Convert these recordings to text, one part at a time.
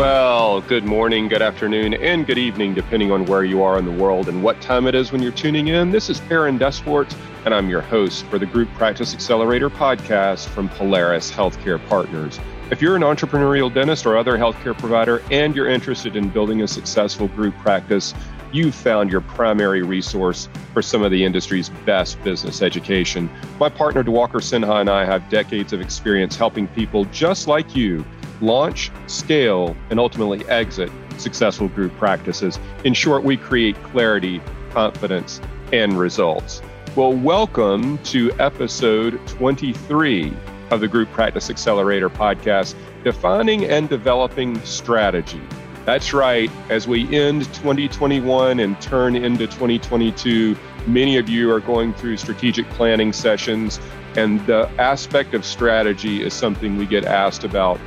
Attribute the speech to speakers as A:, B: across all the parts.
A: Well, good morning, good afternoon, and good evening, depending on where you are in the world and what time it is when you're tuning in. This is Perrin Desport, and I'm your host for the Group Practice Accelerator podcast from Polaris Healthcare Partners. If you're an entrepreneurial dentist or other healthcare provider and you're interested in building a successful group practice, you've found your primary resource for some of the industry's best business education. My partner, Diwakar Sinha, and I have decades of experience helping people just like you launch, scale, and ultimately exit successful group practices. In short, we create clarity, confidence, and results. Well, welcome to episode 23 of the Group Practice Accelerator podcast, Defining and Developing Strategy. That's right, as we end 2021 and turn into 2022, many of you are going through strategic planning sessions, and the aspect of strategy is something we get asked about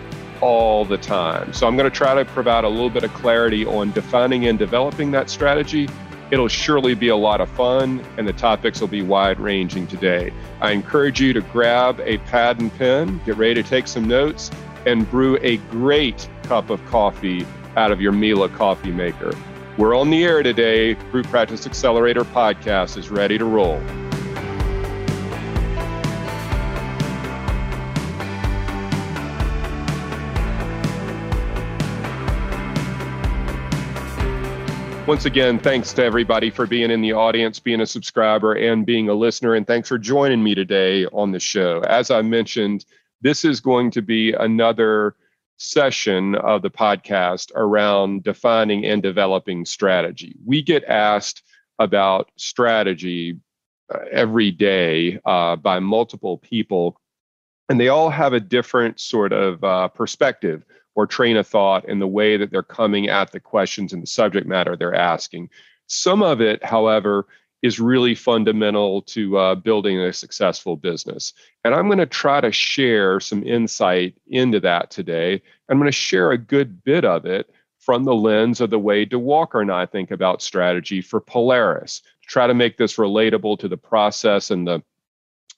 A: all the time. So I'm going to try to provide a little bit of clarity on defining and developing that strategy. It'll surely be a lot of fun, and the topics will be wide ranging today. I encourage you to grab a pad and pen, get ready to take some notes, and brew a great cup of coffee out of your Mila coffee maker. We're on the air today. Group Practice Accelerator podcast is ready to roll. Once again, thanks to everybody for being in the audience, being a subscriber, and being a listener. And thanks for joining me today on the show. As I mentioned, this is going to be another session of the podcast around defining and developing strategy. We get asked about strategy uh, every day uh, by multiple people, and they all have a different sort of uh, perspective or train of thought in the way that they're coming at the questions and the subject matter they're asking. Some of it, however, is really fundamental to uh, building a successful business. And I'm going to try to share some insight into that today. I'm going to share a good bit of it from the lens of the way Diwakar and I think about strategy for Polaris, to try to make this relatable to the process and the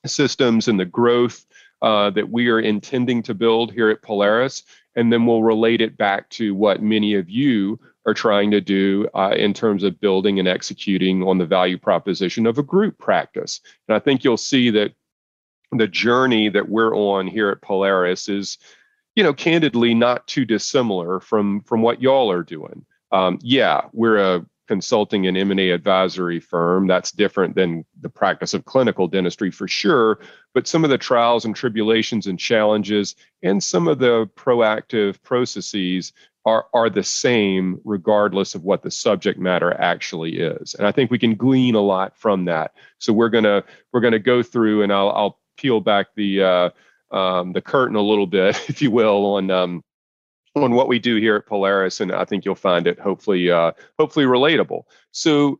A: systems and the growth uh, that we are intending to build here at Polaris and then we'll relate it back to what many of you are trying to do uh, in terms of building and executing on the value proposition of a group practice. And I think you'll see that the journey that we're on here at Polaris is, you know, candidly not too dissimilar from from what y'all are doing. Um, yeah, we're a consulting and M&A advisory firm. That's different than the practice of clinical dentistry for sure, but some of the trials and tribulations and challenges and some of the proactive processes are are the same regardless of what the subject matter actually is. And I think we can glean a lot from that. So we're going to we're going to go through and I'll I'll peel back the uh, um, the curtain a little bit, if you will, on um, on what we do here at Polaris, and I think you'll find it hopefully uh, hopefully relatable. So,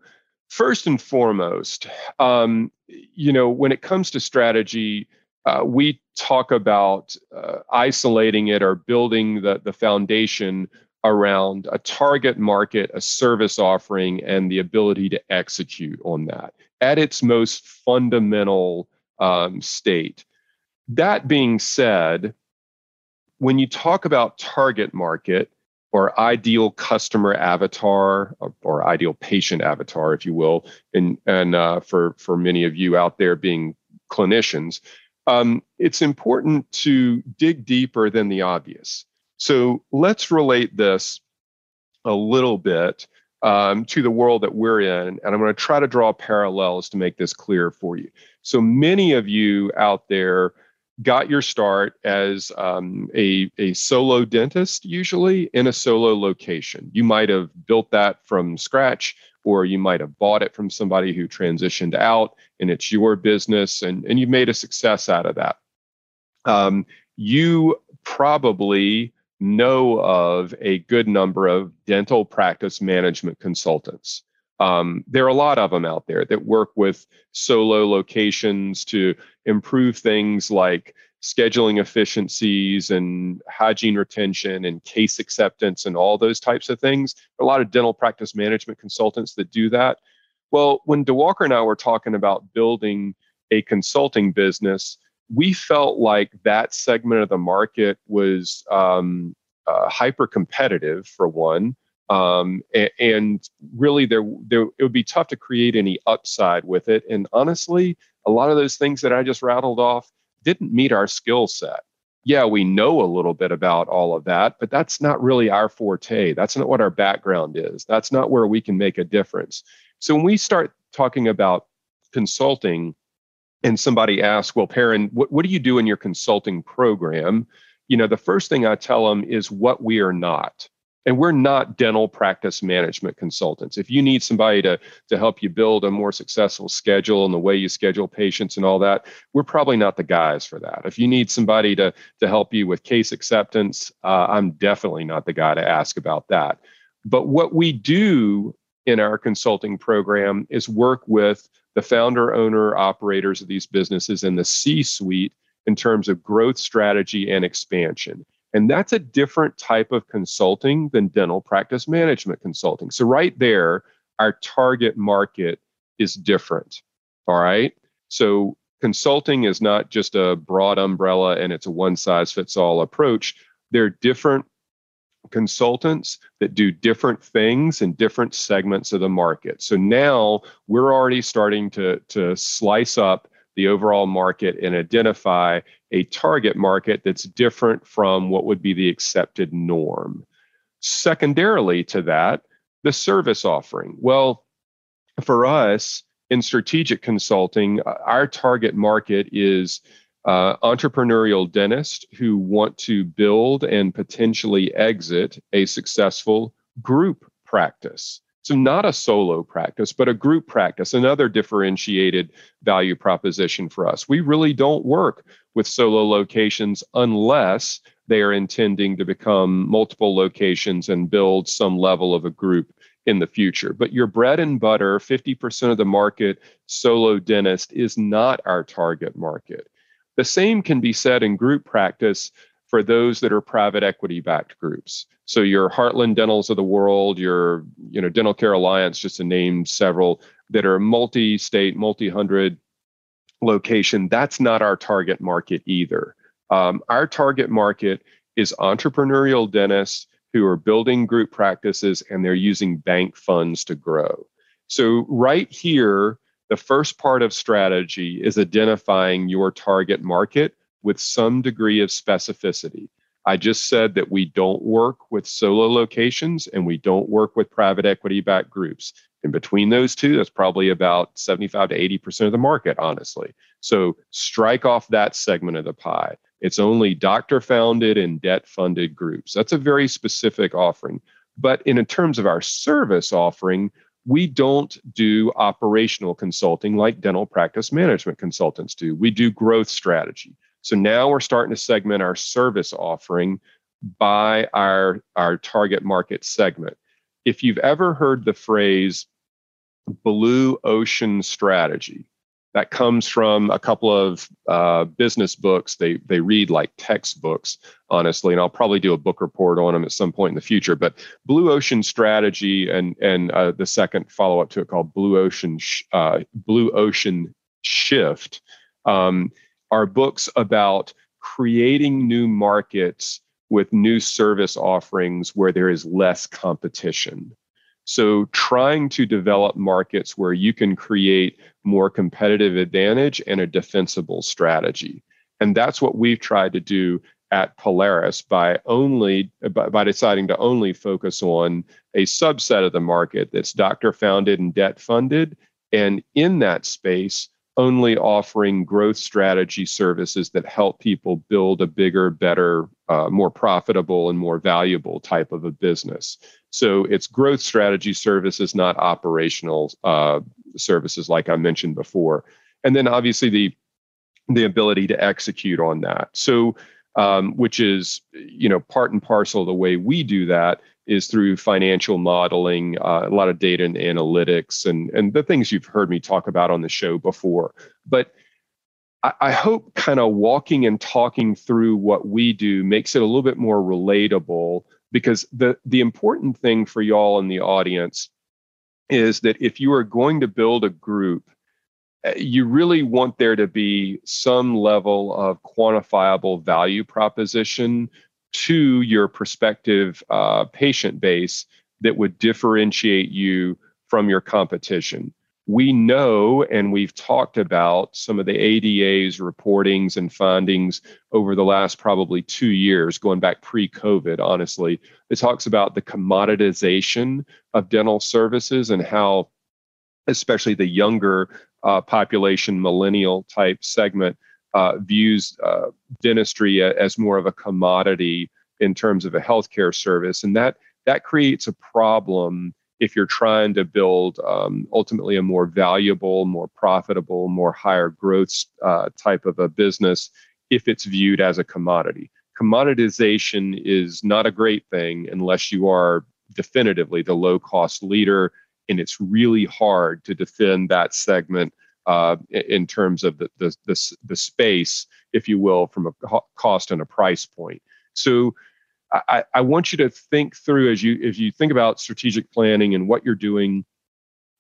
A: first and foremost, um, you know, when it comes to strategy, uh, we talk about uh, isolating it or building the the foundation around a target market, a service offering, and the ability to execute on that at its most fundamental um, state. That being said, when you talk about target market or ideal customer avatar or, or ideal patient avatar, if you will, and and uh, for for many of you out there being clinicians, um, it's important to dig deeper than the obvious. So let's relate this a little bit um, to the world that we're in, and I'm going to try to draw parallels to make this clear for you. So many of you out there got your start as um, a, a solo dentist, usually in a solo location. You might have built that from scratch, or you might have bought it from somebody who transitioned out and it's your business and, and you made a success out of that. Um, you probably know of a good number of dental practice management consultants. Um, there are a lot of them out there that work with solo locations to improve things like scheduling efficiencies and hygiene retention and case acceptance and all those types of things. a lot of dental practice management consultants that do that. Well, when Diwakar and I were talking about building a consulting business, we felt like that segment of the market was um, uh, hyper competitive for one. Um, and, and, really, there, there it would be tough to create any upside with it. And honestly, a lot of those things that I just rattled off didn't meet our skill set. Yeah, we know a little bit about all of that, but that's not really our forte. That's not what our background is. That's not where we can make a difference. So when we start talking about consulting, and somebody asks, "Well, Perrin, what, what do you do in your consulting program?" You know, the first thing I tell them is what we are not and we're not dental practice management consultants. If you need somebody to to help you build a more successful schedule and the way you schedule patients and all that we're probably not the guys for that. If you need somebody to to help you with case acceptance uh, i'm definitely not the guy to ask about that. But what we do in our consulting program is work with the founder owner operators of these businesses and the c suite in terms of growth strategy and expansion and that's a different type of consulting than dental practice management consulting. So, right there, our target market is different. All right. So, consulting is not just a broad umbrella and it's a one size fits all approach. There are different consultants that do different things in different segments of the market. So now we're already starting to, to slice up the overall market and identify a target market that's different from what would be the accepted norm. Secondarily to that, the service offering. Well, for us in strategic consulting, uh, our target market is uh, entrepreneurial dentists who want to build and potentially exit a successful group practice. So, not a solo practice, but a group practice, another differentiated value proposition for us. We really don't work with solo locations unless they are intending to become multiple locations and build some level of a group in the future. But your bread and butter, 50% of the market, solo dentist, is not our target market. The same can be said in group practice for those that are private equity backed groups. So your Heartland Dentals of the world, your you know Dental Care Alliance, just to name several that are multi-state, multi-hundred location. That's not our target market either. Um, our target market is entrepreneurial dentists who are building group practices and they're using bank funds to grow. So right here, the first part of strategy is identifying your target market with some degree of specificity. I just said that we don't work with solo locations and we don't work with private equity backed groups. In between those two, that's probably about 75 to 80% of the market, honestly. So strike off that segment of the pie. It's only doctor founded and debt funded groups. That's a very specific offering. But in terms of our service offering, we don't do operational consulting like dental practice management consultants do. We do growth strategy. So now we're starting to segment our service offering by our, our target market segment. If you've ever heard the phrase blue ocean strategy, that comes from a couple of uh, business books. They they read like textbooks, honestly, and I'll probably do a book report on them at some point in the future. But Blue Ocean Strategy and and uh, the second follow up to it called Blue Ocean uh, Blue Ocean Shift um, are books about creating new markets with new service offerings where there is less competition. So, trying to develop markets where you can create more competitive advantage and a defensible strategy. And that's what we've tried to do at Polaris by only by, by deciding to only focus on a subset of the market that's doctor founded and debt funded. And in that space, only offering growth strategy services that help people build a bigger, better, uh, more profitable, and more valuable type of a business. So it's growth strategy services, not operational uh, services, like I mentioned before. And then obviously the the ability to execute on that. So um, which is you know part and parcel the way we do that is through financial modeling, uh, a lot of data and analytics, and and the things you've heard me talk about on the show before. But I, I hope kind of walking and talking through what we do makes it a little bit more relatable because the the important thing for y'all in the audience is that if you are going to build a group you really want there to be some level of quantifiable value proposition to your prospective uh, patient base that would differentiate you from your competition we know and we've talked about some of the ADA's reportings and findings over the last probably two years, going back pre COVID, honestly. It talks about the commoditization of dental services and how, especially the younger uh, population, millennial type segment, uh, views uh, dentistry as more of a commodity in terms of a healthcare service. And that, that creates a problem if you're trying to build um, ultimately a more valuable, more profitable, more higher growth uh, type of a business, if it's viewed as a commodity. Commoditization is not a great thing unless you are definitively the low cost leader, and it's really hard to defend that segment uh, in terms of the, the, the, the space, if you will, from a cost and a price point. So I, I want you to think through as you as you think about strategic planning and what you're doing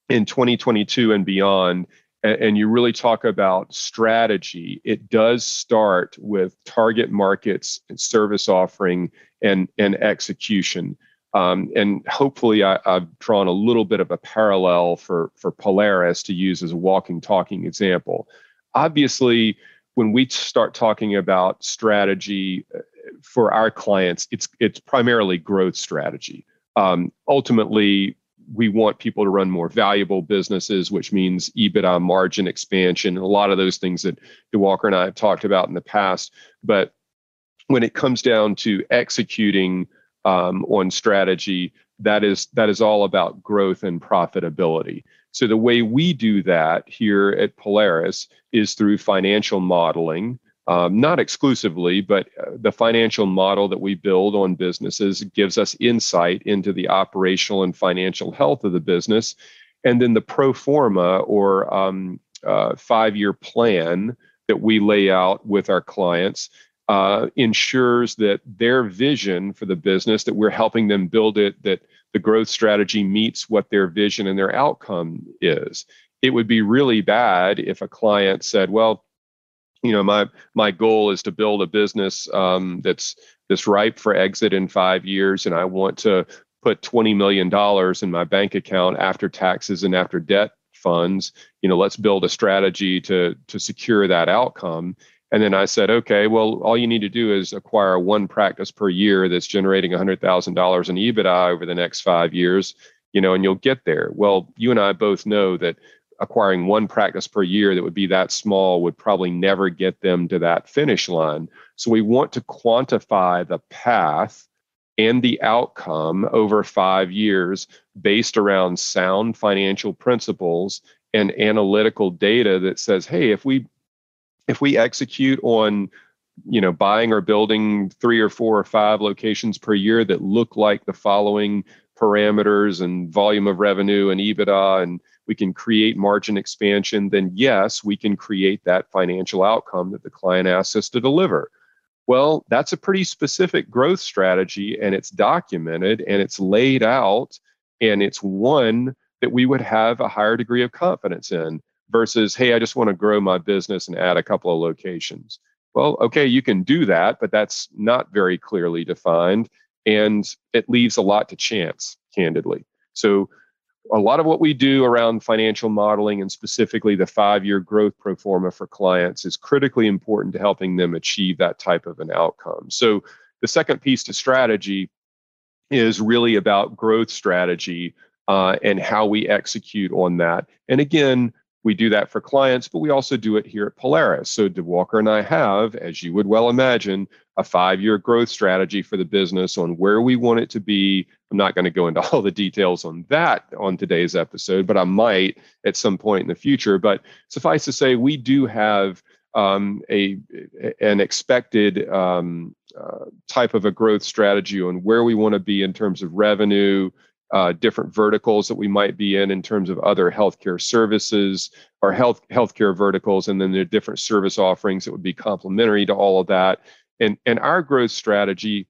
A: in 2022 and beyond and, you really talk about strategy it does start with target markets and service offering and and execution um, and hopefully I, have drawn a little bit of a parallel for for polaris to use as a walking talking example obviously when we start talking about strategy for our clients, it's it's primarily growth strategy. Um, ultimately, we want people to run more valuable businesses, which means EBITDA margin expansion, and a lot of those things that Diwakar and I have talked about in the past. But when it comes down to executing um, on strategy, that is that is all about growth and profitability. So the way we do that here at Polaris is through financial modeling um, not exclusively, but uh, the financial model that we build on businesses gives us insight into the operational and financial health of the business. And then the pro forma or um, uh, five year plan that we lay out with our clients uh, ensures that their vision for the business, that we're helping them build it, that the growth strategy meets what their vision and their outcome is. It would be really bad if a client said, well, you know my my goal is to build a business um, that's that's ripe for exit in five years and i want to put 20 million dollars in my bank account after taxes and after debt funds you know let's build a strategy to to secure that outcome and then i said okay well all you need to do is acquire one practice per year that's generating $100000 in ebitda over the next five years you know and you'll get there well you and i both know that acquiring one practice per year that would be that small would probably never get them to that finish line. So we want to quantify the path and the outcome over five years based around sound financial principles and analytical data that says, hey, if we if we execute on you know buying or building three or four or five locations per year that look like the following parameters and volume of revenue and EBITDA and we can create margin expansion, then yes, we can create that financial outcome that the client asks us to deliver. Well, that's a pretty specific growth strategy and it's documented and it's laid out and it's one that we would have a higher degree of confidence in versus, hey, I just want to grow my business and add a couple of locations. Well, okay, you can do that, but that's not very clearly defined and it leaves a lot to chance, candidly. So a lot of what we do around financial modeling and specifically the five year growth pro forma for clients is critically important to helping them achieve that type of an outcome. So, the second piece to strategy is really about growth strategy uh, and how we execute on that. And again, we do that for clients, but we also do it here at Polaris. So Diwakar and I have, as you would well imagine, a five-year growth strategy for the business on where we want it to be. I'm not going to go into all the details on that on today's episode, but I might at some point in the future. But suffice to say, we do have um, a an expected um, uh, type of a growth strategy on where we want to be in terms of revenue, uh, different verticals that we might be in in terms of other healthcare services or health healthcare verticals, and then there are different service offerings that would be complementary to all of that. And and our growth strategy,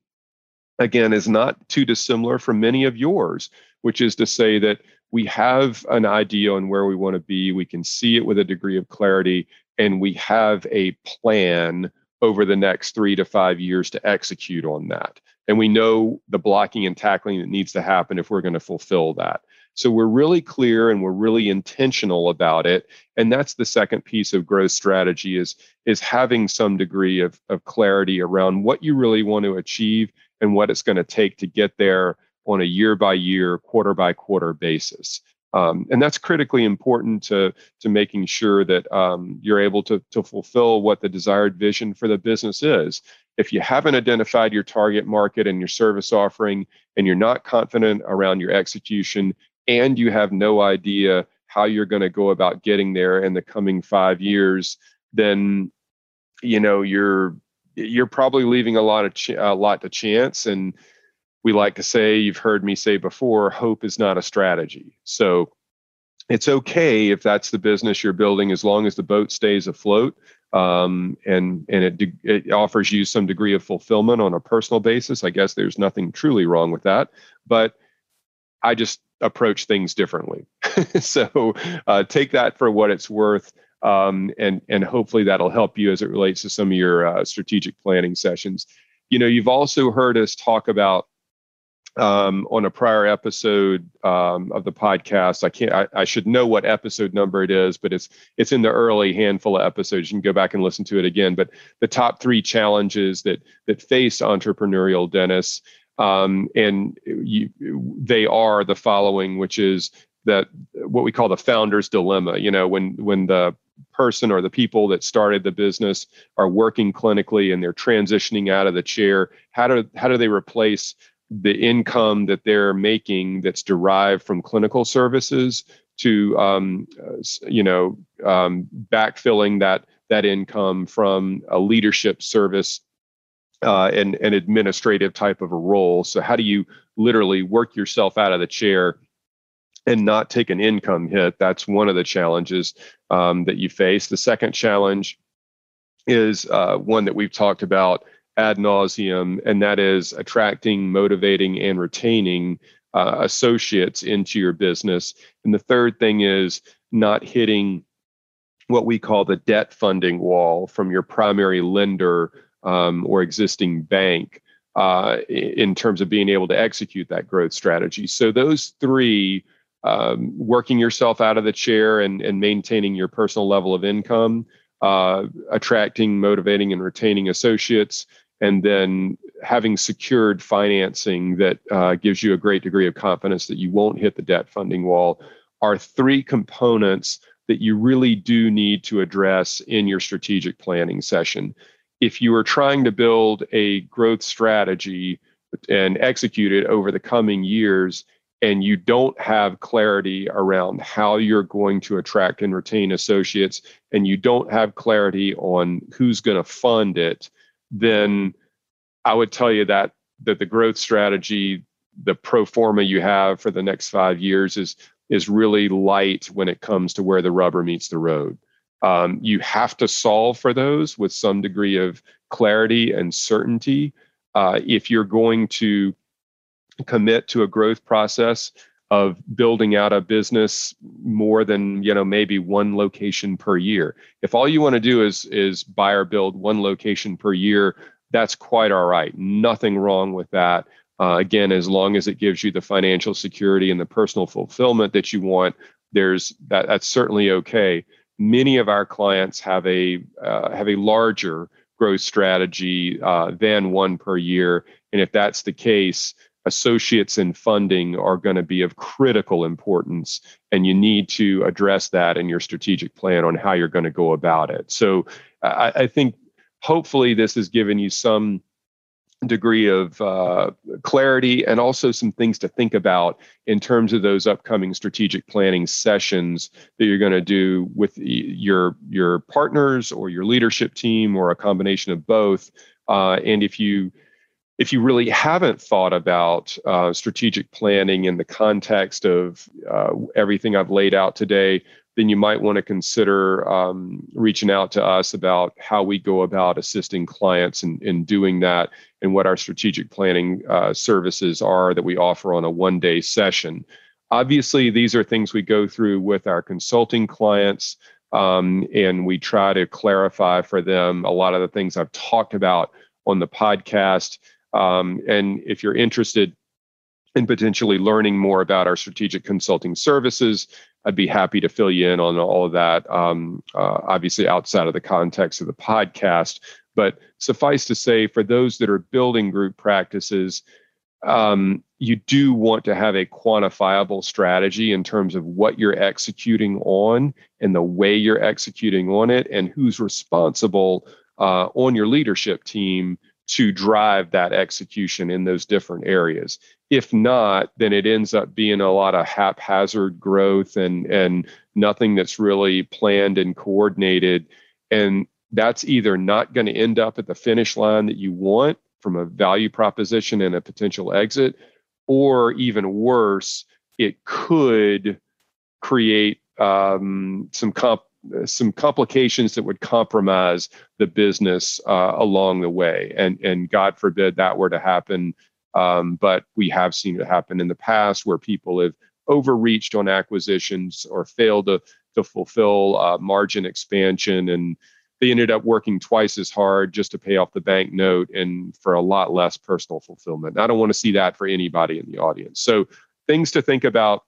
A: again, is not too dissimilar from many of yours, which is to say that we have an idea on where we want to be, we can see it with a degree of clarity, and we have a plan over the next three to five years to execute on that. And we know the blocking and tackling that needs to happen if we're going to fulfill that. So we're really clear and we're really intentional about it. And that's the second piece of growth strategy is, is having some degree of, of clarity around what you really want to achieve and what it's going to take to get there on a year by year, quarter by quarter basis. Um, and that's critically important to, to making sure that um, you're able to, to fulfill what the desired vision for the business is. If you haven't identified your target market and your service offering, and you're not confident around your execution, and you have no idea how you're going to go about getting there in the coming five years, then you know you're you're probably leaving a lot of ch- a lot to chance and we like to say, you've heard me say before, hope is not a strategy. So it's okay if that's the business you're building as long as the boat stays afloat um, and and it, it offers you some degree of fulfillment on a personal basis. I guess there's nothing truly wrong with that, but I just approach things differently. so uh, take that for what it's worth. Um, and and hopefully that'll help you as it relates to some of your uh, strategic planning sessions. You know, you've also heard us talk about um, on a prior episode um, of the podcast. I can't. I, I, should know what episode number it is, but it's it's in the early handful of episodes. You can go back and listen to it again. But the top three challenges that that face entrepreneurial dentists, um, and you, they are the following, which is that what we call the founder's dilemma. You know, when when the person or the people that started the business are working clinically and they're transitioning out of the chair, how do how do they replace the income that they're making that's derived from clinical services to um, you know um, backfilling that that income from a leadership service uh, and an administrative type of a role. So how do you literally work yourself out of the chair and not take an income hit? That's one of the challenges um, that you face. The second challenge is uh, one that we've talked about ad nauseum, and that is attracting, motivating, and retaining uh, associates into your business. And the third thing is not hitting what we call the debt funding wall from your primary lender um, or existing bank uh, in terms of being able to execute that growth strategy. So, those three um, working yourself out of the chair and, and maintaining your personal level of income, uh, attracting, motivating, and retaining associates, and then having secured financing that uh, gives you a great degree of confidence that you won't hit the debt funding wall are three components that you really do need to address in your strategic planning session. If you are trying to build a growth strategy and execute it over the coming years, and you don't have clarity around how you're going to attract and retain associates, and you don't have clarity on who's going to fund it, then I would tell you that that the growth strategy, the pro forma you have for the next five years is is really light when it comes to where the rubber meets the road. Um, you have to solve for those with some degree of clarity and certainty uh, if you're going to commit to a growth process of building out a business more than you know maybe one location per year. If all you want to do is is buy or build one location per year that's quite all right. Nothing wrong with that. Uh, again as long as it gives you the financial security and the personal fulfillment that you want there's that that's certainly okay. Many of our clients have a uh, have a larger growth strategy uh, than one per year. And if that's the case associates and funding are going to be of critical importance and you need to address that in your strategic plan on how you're going to go about it. So i, I think hopefully this has given you some degree of uh, clarity and also some things to think about in terms of those upcoming strategic planning sessions that you're going to do with your your partners or your leadership team or a combination of both. Uh, and if you if you really haven't thought about uh, strategic planning in the context of uh, everything I've laid out today, then you might want to consider um, reaching out to us about how we go about assisting clients in, in doing that and what our strategic planning uh, services are that we offer on a one day session. Obviously, these are things we go through with our consulting clients. Um, and we try to clarify for them a lot of the things I've talked about on the podcast. Um, and if you're interested in potentially learning more about our strategic consulting services, I'd be happy to fill you in on all of that. Um, uh, obviously, outside of the context of the podcast, but suffice to say, for those that are building group practices, um, you do want to have a quantifiable strategy in terms of what you're executing on and the way you're executing on it and who's responsible uh, on your leadership team to drive that execution in those different areas. If not, then it ends up being a lot of haphazard growth and and nothing that's really planned and coordinated. And that's either not going to end up at the finish line that you want from a value proposition and a potential exit, or even worse, it could create um, some comp- some complications that would compromise the business uh, along the way. And and God forbid that were to happen. Um, but we have seen it happen in the past where people have overreached on acquisitions or failed to to fulfill uh, margin expansion and they ended up working twice as hard just to pay off the bank note and for a lot less personal fulfillment. I don't want to see that for anybody in the audience. So, things to think about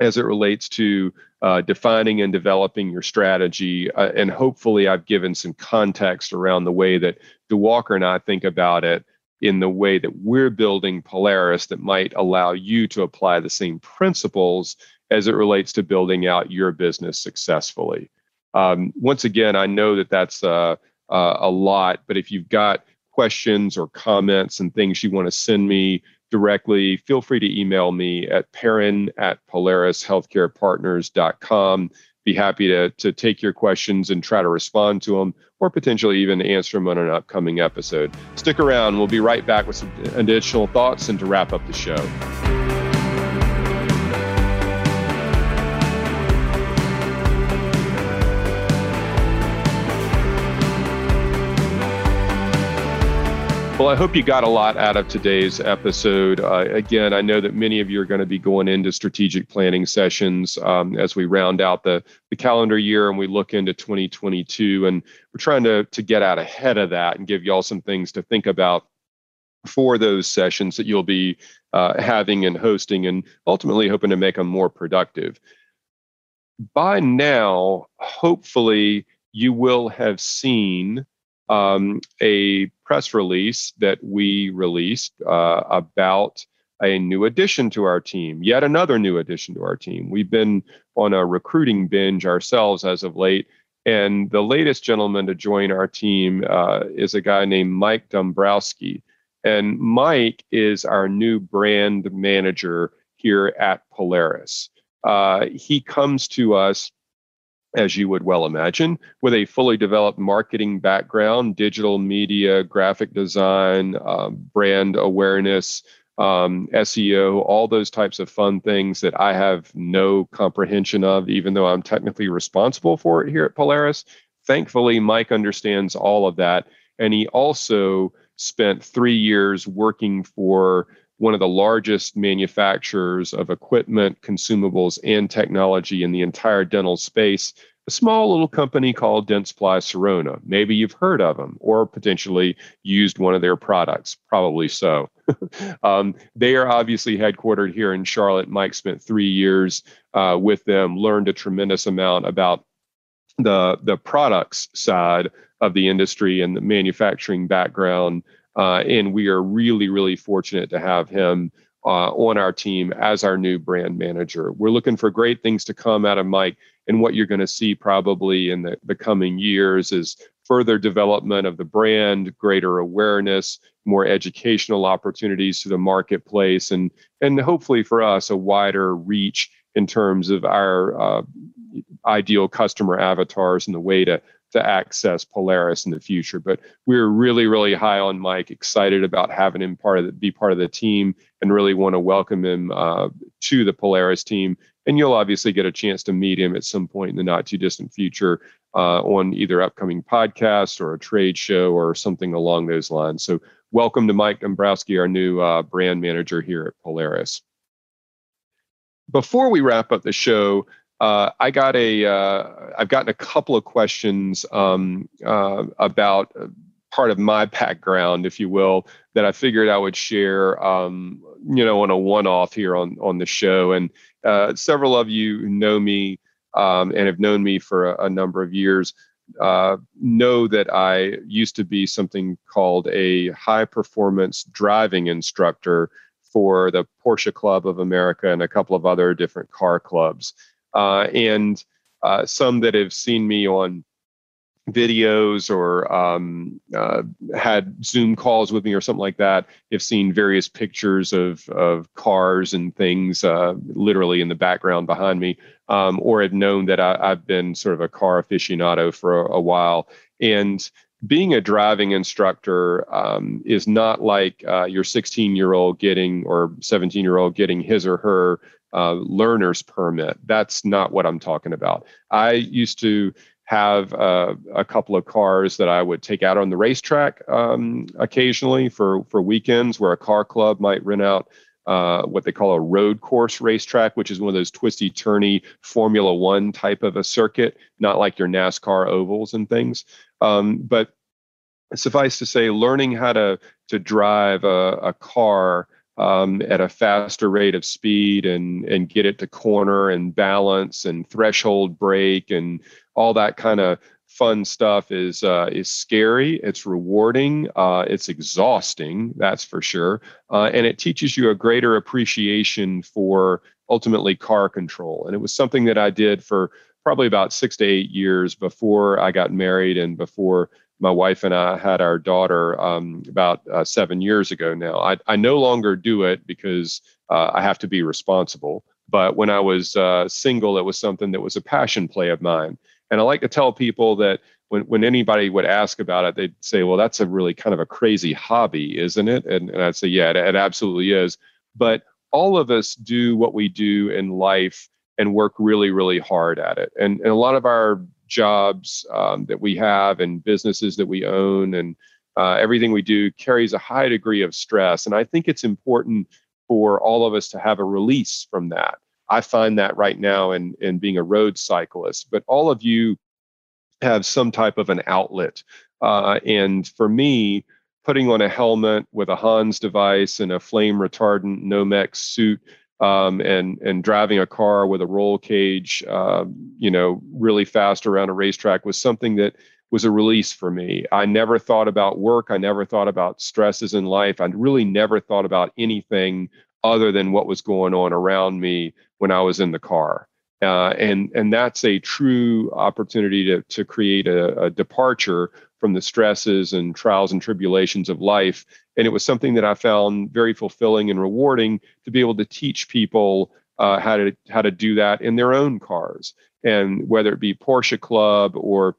A: as it relates to uh, defining and developing your strategy. Uh, and hopefully, I've given some context around the way that Diwakar and I think about it in the way that we're building Polaris that might allow you to apply the same principles as it relates to building out your business successfully. Um, once again, I know that that's uh, uh, a lot, but if you've got questions or comments and things you want to send me directly, feel free to email me at perrin at polarishealthcarepartners.com. Be happy to, to take your questions and try to respond to them or potentially even answer them on an upcoming episode. Stick around. We'll be right back with some additional thoughts and to wrap up the show. Well, I hope you got a lot out of today's episode. Uh, again, I know that many of you are going to be going into strategic planning sessions um, as we round out the, the calendar year and we look into 2022. And we're trying to, to get out ahead of that and give you all some things to think about for those sessions that you'll be uh, having and hosting, and ultimately hoping to make them more productive. By now, hopefully, you will have seen um, a press release that we released uh, about a new addition to our team, yet another new addition to our team. We've been on a recruiting binge ourselves as of late. And the latest gentleman to join our team uh, is a guy named Mike Dombrowski. And Mike is our new brand manager here at Polaris. Uh, he comes to us as you would well imagine, with a fully developed marketing background, digital media, graphic design, um, brand awareness, um, SEO, all those types of fun things that I have no comprehension of, even though I'm technically responsible for it here at Polaris. Thankfully, Mike understands all of that. And he also spent three years working for one of the largest manufacturers of equipment, consumables, and technology in the entire dental space, a small little company called Dentsply Sirona. Maybe you've heard of them or potentially used one of their products. Probably so. um, they are obviously headquartered here in Charlotte. Mike spent three years uh, with them, learned a tremendous amount about the the products side of the industry and the manufacturing background uh, and we are really, really fortunate to have him uh, on our team as our new brand manager. We're looking for great things to come out of Mike. And what you're going to see probably in the, the coming years is further development of the brand, greater awareness, more educational opportunities to the marketplace, and, and hopefully for us, a wider reach in terms of our uh, ideal customer avatars and the way to to access Polaris in the future. But we're really, really high on Mike, excited about having him part of the, be part of the team, and really want to welcome him uh, to the Polaris team. And you'll obviously get a chance to meet him at some point in the not too distant future uh, on either upcoming podcast or a trade show or something along those lines. So, welcome to Mike Dombrowski, our new uh, brand manager here at Polaris. Before we wrap up the show, uh, I got a, uh, I've gotten a couple of questions um, uh, about part of my background, if you will, that I figured I would share, um, you know, on a one-off here on on the show. And uh, several of you know me um, and have known me for a, a number of years uh, know that I used to be something called a high performance driving instructor for the Porsche Club of America and a couple of other different car clubs. Uh, and uh, some that have seen me on videos or um, uh, had Zoom calls with me or something like that have seen various pictures of, of cars and things uh, literally in the background behind me, um, or have known that I, have been sort of a car aficionado for a, a while. And being a driving instructor um, is not like uh, your 16 year old getting or 17 year old getting his or her uh, learner's permit. That's not what I'm talking about. I used to have uh, a couple of cars that I would take out on the racetrack um, occasionally for for weekends, where a car club might rent out uh, what they call a road course racetrack, which is one of those twisty turny Formula One type of a circuit, not like your NASCAR ovals and things. Um, but suffice to say, learning how to to drive a, a car um, at a faster rate of speed and and get it to corner and balance and threshold brake and all that kind of fun stuff is uh, is scary. It's rewarding. Uh, it's exhausting. That's for sure. Uh, and it teaches you a greater appreciation for ultimately car control. And it was something that I did for probably about six to eight years before I got married and before my wife and I had our daughter um, about uh, seven years ago now. I, I no longer do it because uh, I have to be responsible. But when I was uh, single, it was something that was a passion play of mine. And I like to tell people that when, when anybody would ask about it, they'd say, well, that's a really kind of a crazy hobby, isn't it? And, and I'd say, yeah, it, it absolutely is. But all of us do what we do in life and work really, really hard at it. And, and a lot of our jobs um, that we have and businesses that we own and uh, everything we do carries a high degree of stress. And I think it's important for all of us to have a release from that. I find that right now in, in being a road cyclist, but all of you have some type of an outlet. Uh, and for me, putting on a helmet with a Hans device and a flame retardant Nomex suit um, and and driving a car with a roll cage, uh, you know, really fast around a racetrack was something that was a release for me. I never thought about work. I never thought about stresses in life. I really never thought about anything other than what was going on around me when I was in the car. Uh, and and that's a true opportunity to to create a, a departure from the stresses and trials and tribulations of life and it was something that I found very fulfilling and rewarding to be able to teach people uh, how to how to do that in their own cars, and whether it be Porsche Club or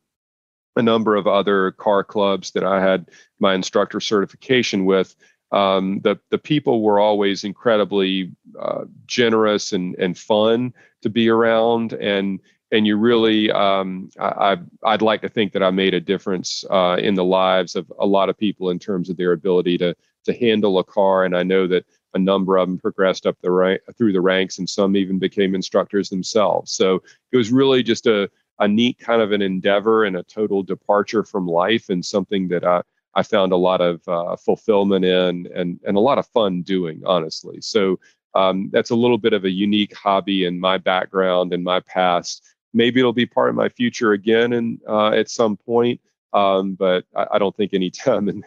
A: a number of other car clubs that I had my instructor certification with. Um, the the people were always incredibly uh, generous and and fun to be around, and and you really um, I, would like to think that i made a difference uh, in the lives of a lot of people in terms of their ability to to handle a car. And i know that a number of them progressed up the rank through the ranks and some even became instructors themselves. So it was really just a, a neat kind of an endeavor and a total departure from life and something that i I found a lot of uh, fulfillment in and, and a lot of fun doing, honestly. So um, that's a little bit of a unique hobby in my background and my past maybe it'll be part of my future again and uh, at some point um, but I, I, don't think any time in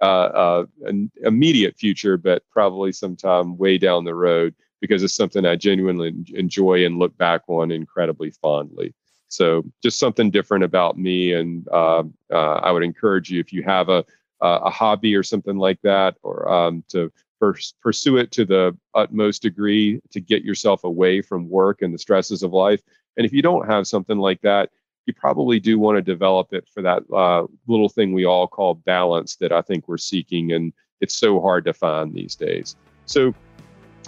A: uh, uh, an immediate future but probably sometime way down the road because it's something i genuinely enjoy and look back on incredibly fondly. So just something different about me and um, uh, i would encourage you if you have a, a hobby or something like that or um, to pursue it to the utmost degree to get yourself away from work and the stresses of life and if you don't have something like that, you probably do want to develop it for that uh, little thing we all call balance that I think we're seeking. And it's so hard to find these days. So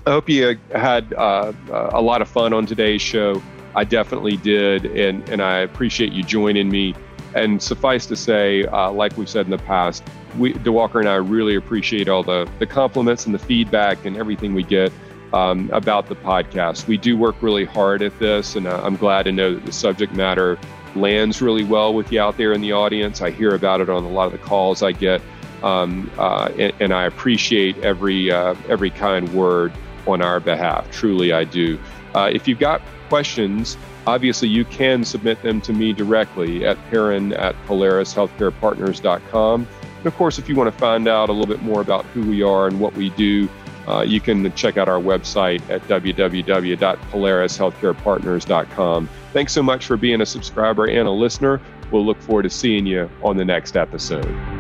A: I hope you had uh, a lot of fun on today's show. I definitely did. And, and I appreciate you joining me. And suffice to say, uh, like we've said in the past, we, Diwakar and I really appreciate all the, the compliments and the feedback and everything we get um, about the podcast. We do work really hard at this, and uh, I'm glad to know that the subject matter lands really well with you out there in the audience. I hear about it on a lot of the calls I get, um, uh, and, and, I appreciate every uh, every kind word on our behalf. Truly, I do. Uh, if you've got questions, obviously you can submit them to me directly at Perrin at PolarisHealthcarePartners.com. And of course, if you want to find out a little bit more about who we are and what we do, uh, you can check out our website at www.polarishealthcarepartners.com. Thanks so much for being a subscriber and a listener. We'll look forward to seeing you on the next episode.